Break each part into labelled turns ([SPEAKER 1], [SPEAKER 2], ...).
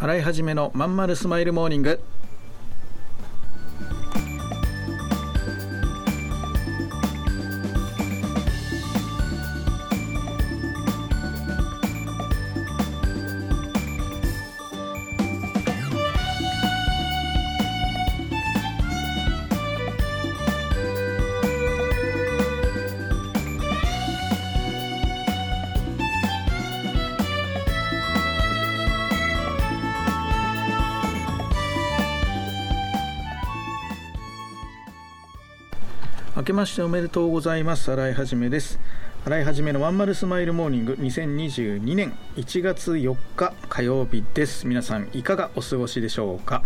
[SPEAKER 1] 洗い始めのまんまるスマイルモーニング。明けましておめでとうございます。洗いはじめです。洗いはじめのワンマルスマイルモーニング2022年1月4日火曜日です。皆さんいかがお過ごしでしょうか？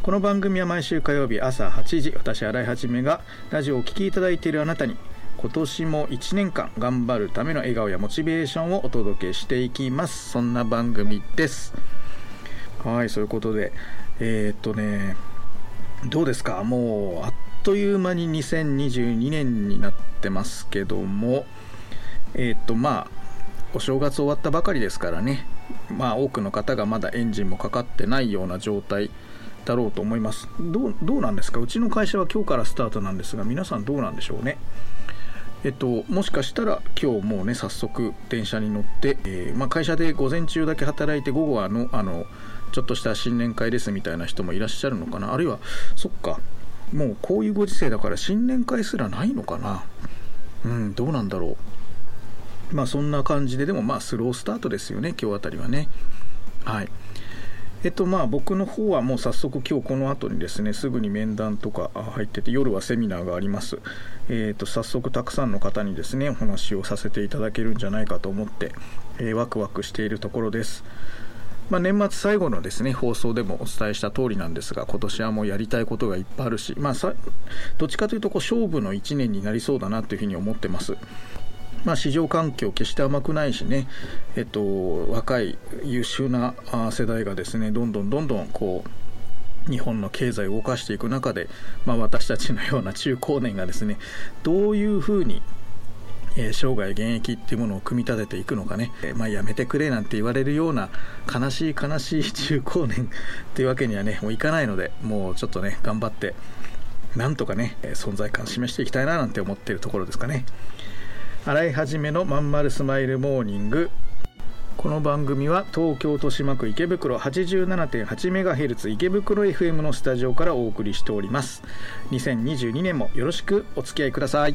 [SPEAKER 1] この番組は毎週火曜日朝8時私洗いはじめがラジオをお聴きいただいているあなたに今年も1年間頑張るための笑顔やモチベーションをお届けしていきます。そんな番組です。はいそういうことでえー、っとねどうですか？もうあっという間に2022年になってますけどもえっ、とまあお正月終わったばかりですからねまあ多くの方がまだエンジンもかかってないような状態だろうと思います。どうどうなんですか？うちの会社は今日からスタートなんですが皆さんどうなんでしょうね？えっと、もしかしたら今日もうね早速電車に乗って、えー、まあ、会社で午前中だけ働いて午後はあのあのちょっとした新年会ですみたいな人もいらっしゃるのかな？あるいはそっかもうこういうご時世だから新年会すらないのかな？うんどうなんだろう。まあそんな感じででもまあスロースタートですよね今日あたりはね。はい。えっとまあ僕の方はもう早速今日この後にですねすぐに面談とか入ってて夜はセミナーがあります。えっと早速たくさんの方にですねお話をさせていただけるんじゃないかと思って、えー、ワクワクしているところです。まあ、年末最後のですね放送でもお伝えした通りなんですが今年はもうやりたいことがいっぱいあるし、まあ、どっちかというとこう勝負の1年になりそうだなというふうに思ってます。まあ、市場環境決して甘くないしね、えっと、若い優秀な世代がですねどんどんどんどんこう日本の経済を動かしていく中で、まあ、私たちのような中高年がですねどういうふうにえ、生涯現役っていうものを組み立てていくのかね、え、まあ、やめてくれなんて言われるような悲しい悲しい中高年っていうわけにはねもういかないのでもうちょっとね頑張ってなんとかね存在感示していきたいななんて思ってるところですかね。洗い始めのまんまるスマイルモーニング。この番組は東京豊島区池袋 87.8MHz 池袋 FM のスタジオからお送りしております。2022年もよろしくお付き合いください。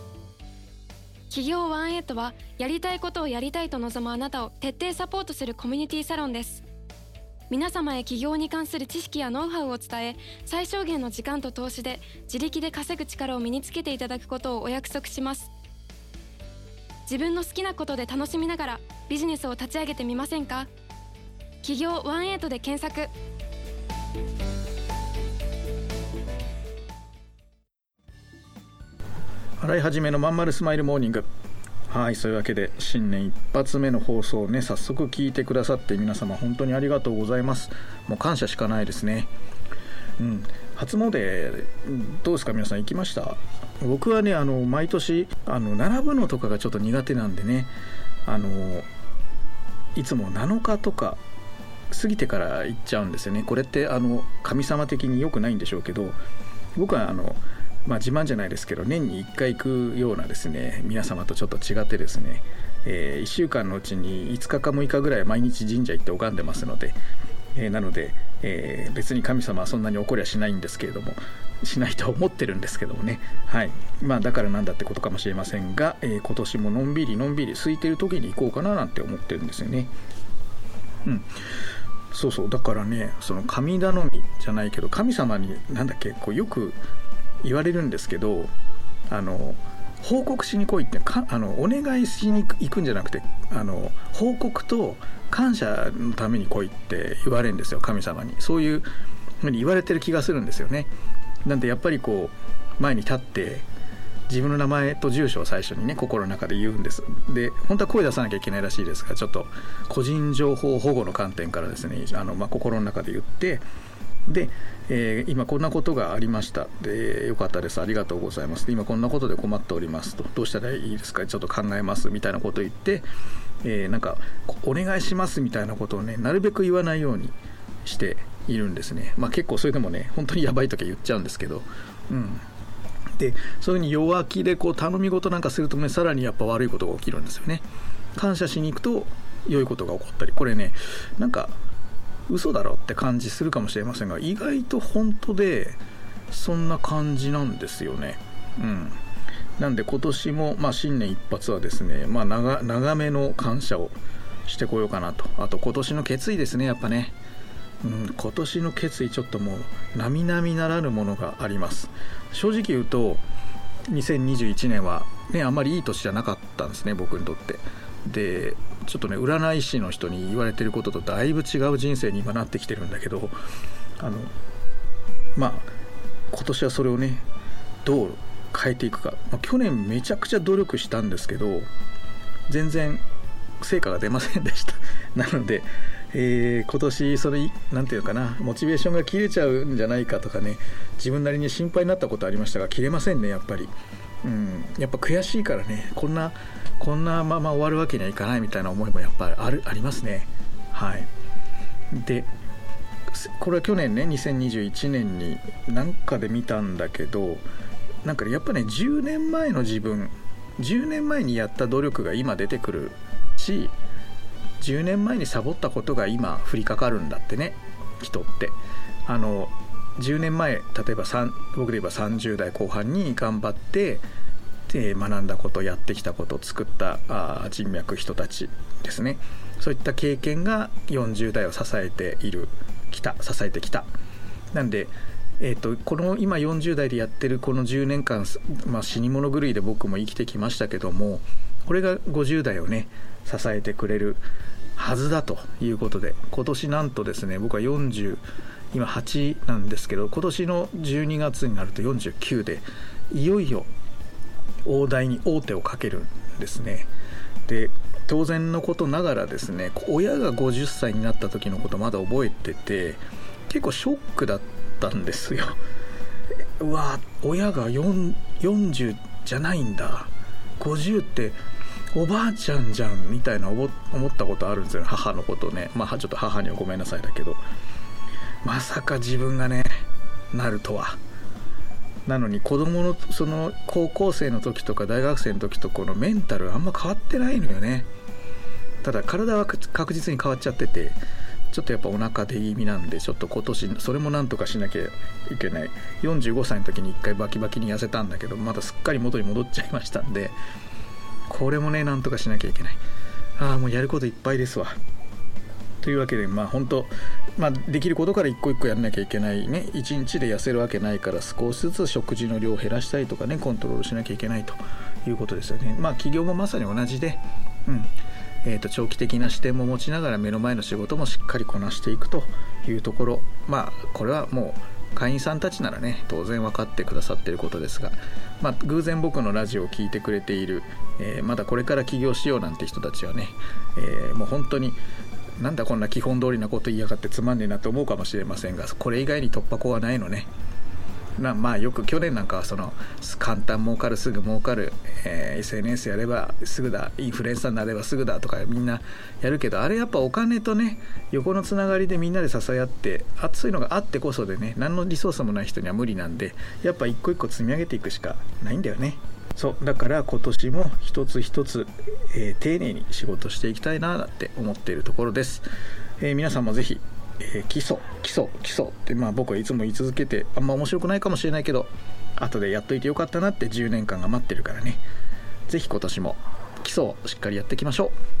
[SPEAKER 2] 企業ワンエイトはやりたいことをやりたいと望むあなたを徹底サポートするコミュニティサロンです。皆様へ起業に関する知識やノウハウを伝え最小限の時間と投資で自力で稼ぐ力を身につけていただくことをお約束します。自分の好きなことで楽しみながらビジネスを立ち上げてみませんか？企業ワンエイトで検索。
[SPEAKER 1] 洗い始めのまんまるスマイルモーニング。はいそういうわけで新年一発目の放送をね早速聞いてくださって皆様本当にありがとうございます。もう感謝しかないですね。うん。初詣どうですか皆さん行きました？僕はねあの毎年あの並ぶのとかがちょっと苦手なんでねあのいつも7日とか過ぎてから行っちゃうんですよね。これってあの神様的に良くないんでしょうけど僕はあのまあ、自慢じゃないですけど年に1回行くようなですね皆様とちょっと違ってですね、えー、1週間のうちに5日か6日ぐらい毎日神社行って拝んでますので、えー、なので、えー、別に神様はそんなに怒りはしないんですけれどもしないと思ってるんですけどもね。はい。まあだからなんだってことかもしれませんが、え、今年ものんびりのんびり空いてる時に行こうかななんて思ってるんですよね。うん。そうそう。だからねその神頼みじゃないけど神様に何だっけこうよく言われるんですけどあの報告しに来いってかあのお願いしに行くんじゃなくてあの報告と感謝のために来いって言われるんですよ神様に。そういうふうに言われてる気がするんですよね。なんでやっぱりこう前に立って自分の名前と住所を最初にね心の中で言うんです。で本当は声出さなきゃいけないらしいですがちょっと個人情報保護の観点からですねあの、まあ、心の中で言ってで、えー、今こんなことがありました。でよかったです。ありがとうございます。今こんなことで困っております。とどうしたらいいですか？ちょっと考えますみたいなことを言って、えー、なんかお願いしますみたいなことをねなるべく言わないようにしているんですね。まあ結構それでもね本当にやばい時は言っちゃうんですけど。うん。でそういうふうに弱気でこう頼み事なんかするとねさらにやっぱ悪いことが起きるんですよね。感謝しに行くと良いことが起こったり。これねなんか嘘だろって感じするかもしれませんが意外と本当でそんな感じなんですよね。うん。なんで今年も、まあ、新年一発はですね、まあ長、長めの感謝をしてこようかなと。あと今年の決意ですねやっぱね。うん、今年の決意ちょっともう並々ならぬものがあります。正直言うと2021年はねあんまりいい年じゃなかったんですね僕にとって。でちょっとね占い師の人に言われてることとだいぶ違う人生に今なってきてるんだけどあのまあ今年はそれをねどう変えていくか、まあ、去年めちゃくちゃ努力したんですけど全然成果が出ませんでした。なのでえー、今年それ何て言うかなモチベーションが切れちゃうんじゃないかとかね自分なりに心配になったことありましたが切れませんねやっぱり、うん、やっぱ悔しいからねこんなこんなまま終わるわけにはいかないみたいな思いもやっぱりあありますね。はい。でこれは去年ね2021年に何かで見たんだけどなんかやっぱね10年前の自分10年前にやった努力が今出てくるし10年前にサボったことが今降りかかるんだってね人って。あの10年前例えば僕で言えば30代後半に頑張ってで学んだことやってきたこと作ったあ人脈人たちですね。そういった経験が40代を支えているきた支えてきた。なんでえーと、この今40代でやってるこの10年間、まあ、死に物狂いで僕も生きてきましたけどもこれが50代をね支えてくれるはずだということで今年なんとですね僕は40今8なんですけど今年の12月になると49でいよいよ大台に王手をかけるんですね。で当然のことながらですね親が50歳になった時のことまだ覚えてて結構ショックだったんですよ。うわ親が40じゃないんだ。50っておばあちゃんじゃんみたいな思ったことあるんですよ母のことね。まあちょっと母にはごめんなさいだけど。まさか自分がねなるとは。なのに子供のその高校生の時とか大学生の時とこのメンタルあんま変わってないのよね。ただ体は確実に変わっちゃっててちょっとやっぱお腹でいい身なんでちょっと今年それもなんとかしなきゃいけない。45歳の時に1回バキバキに痩せたんだけどまだすっかり元に戻っちゃいましたんでこれもねなんとかしなきゃいけない。ああもうやることいっぱいですわ。というわけでまあ本当まあ、できることから一個一個やんなきゃいけないね。1日で痩せるわけないから少しずつ食事の量を減らしたりとかねコントロールしなきゃいけないということですよね。まあ企業もまさに同じでうん。えー、と長期的な視点も持ちながら目の前の仕事もしっかりこなしていくというところ。まあこれはもう会員さんたちならね当然分かってくださっていることですが。まあ、偶然僕のラジオを聴いてくれている、えー、まだこれから起業しようなんて人たちはね、えー、もう本当になんだこんな基本通りなこと言いやがってつまんねえなと思うかもしれませんがこれ以外に突破口はないのね。なまあよく去年なんかはその簡単儲かるすぐ儲かる、えー、SNS やればすぐだインフルエンサーになればすぐだとかみんなやるけどあれやっぱお金とね横のつながりでみんなで支え合って熱いのがあってこそでね何のリソースもない人には無理なんでやっぱ一個一個積み上げていくしかないんだよね。そうだから今年も一つ一つ、えー、丁寧に仕事していきたいなって思っているところです、えー、皆さんもぜひえー、基礎基礎基礎ってまあ僕はいつも言い続けてあんま面白くないかもしれないけど後でやっといてよかったなって10年間が待ってるからね。是非今年も基礎をしっかりやっていきましょう。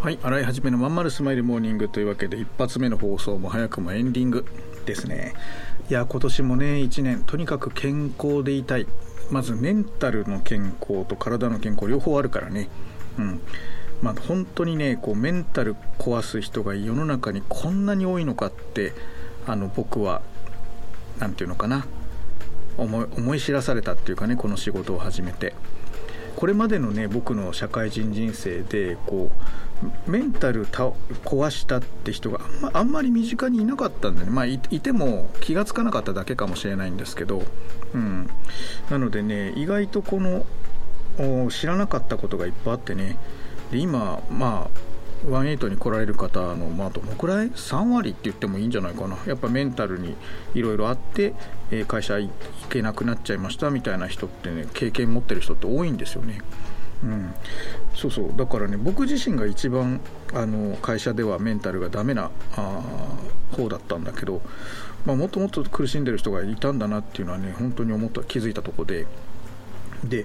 [SPEAKER 1] はい洗い始めのまんまるスマイルモーニングというわけで一発目の放送も早くもエンディングですね。いや今年もね1年とにかく健康でいたい。まずメンタルの健康と体の健康両方あるからね。うん。まあ本当にねこうメンタル壊す人が世の中にこんなに多いのかってあの僕は何て言うのかな。思い思い知らされたっていうかねこの仕事を始めて。これまでのね僕の社会人人生でこうメンタル壊したって人があんまあんまり身近にいなかったんでね。まあいても気が付かなかっただけかもしれないんですけど、うん、なのでね意外とこの知らなかったことがいっぱいあってね。で今まあ18に来られる方の、まあ、どのくらい？3割って言ってもいいんじゃないかな。やっぱメンタルにいろいろあって、えー、会社行けなくなっちゃいましたみたいな人ってね経験持ってる人って多いんですよね。うん、そうそう。だからね僕自身が一番あの会社ではメンタルがダメなあ方だったんだけど、まあ、もっともっと苦しんでる人がいたんだなっていうのはね本当に思った気づいたとこで。で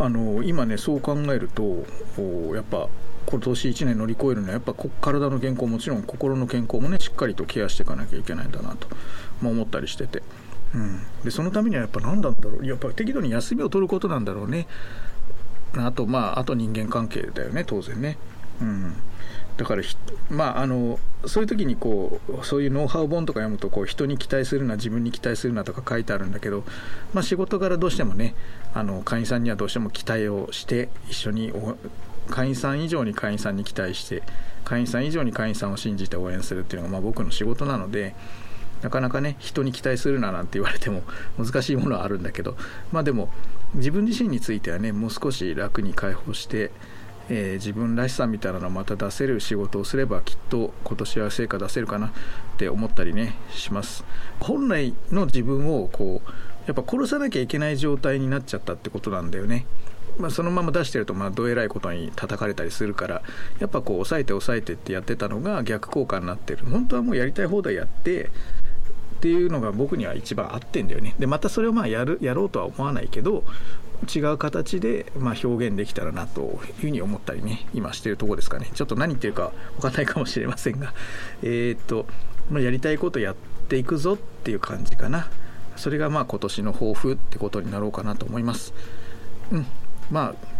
[SPEAKER 1] あの今ねそう考えるとやっぱ今年1年乗り越えるにはやっぱ体の健康もちろん心の健康もねしっかりとケアしていかなきゃいけないんだなと、ま、思ったりしてて、うん、でそのためにはやっぱ何なんだろう。やっぱ適度に休みを取ることなんだろうね。あとまああと人間関係だよね当然ね、うん、だからまああのそういう時にこうそういうノウハウ本とか読むとこう人に期待するな自分に期待するなとか書いてあるんだけど、まあ、仕事柄どうしてもねあの会員さんにはどうしても期待をして一緒にお会員さん以上に会員さんに期待して会員さん以上に会員さんを信じて応援するっていうのがまあ僕の仕事なのでなかなかね人に期待するななんて言われても 難しいものはあるんだけどまあでも自分自身についてはねもう少し楽に解放して、えー、自分らしさみたいなのをまた出せる仕事をすればきっと今年は成果出せるかなって思ったりねします。本来の自分をこうやっぱ殺さなきゃいけない状態になっちゃったってことなんだよね。まあ、そのまま出してるとまあどえらいことに叩かれたりするからやっぱこう抑えて抑えてってやってたのが逆効果になってる。本当はもうやりたい放題やってっていうのが僕には一番合ってんだよね。でまたそれをまあやるやろうとは思わないけど違う形でまあ表現できたらなというふうに思ったりね今してるとこですかね。ちょっと何言ってるか分かんないかもしれませんが。えー、っと、まあ、やりたいことやっていくぞっていう感じかな。それがまあ今年の抱負ってことになろうかなと思います。うん。まあ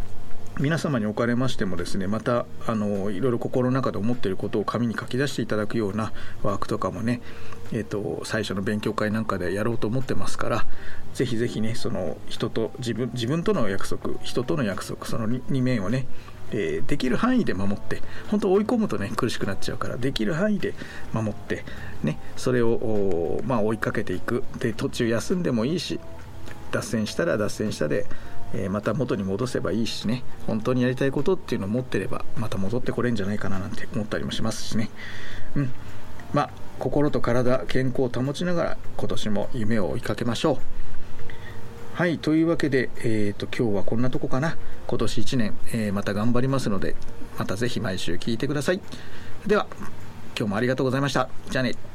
[SPEAKER 1] 皆様におかれましてもですねまたあのいろいろ心の中で思っていることを紙に書き出していただくようなワークとかもね、えーと、最初の勉強会なんかでやろうと思ってますからぜひぜひねその人と自分自分との約束人との約束その 2, 2面をねえー、できる範囲で守って本当追い込むとね苦しくなっちゃうからできる範囲で守ってねそれをまあ、追いかけていく。で途中休んでもいいし脱線したら脱線したでえまた元に戻せばいいしね。本当にやりたいことっていうのを持ってればまた戻ってこれんじゃないかななんて思ったりもしますしね。うん。まあ心と体健康を保ちながら今年も夢を追いかけましょう。はいというわけで、えーと、今日はこんなとこかな。今年1年、えー、また頑張りますのでまた是非毎週聞いてください。では今日もありがとうございました。じゃあね。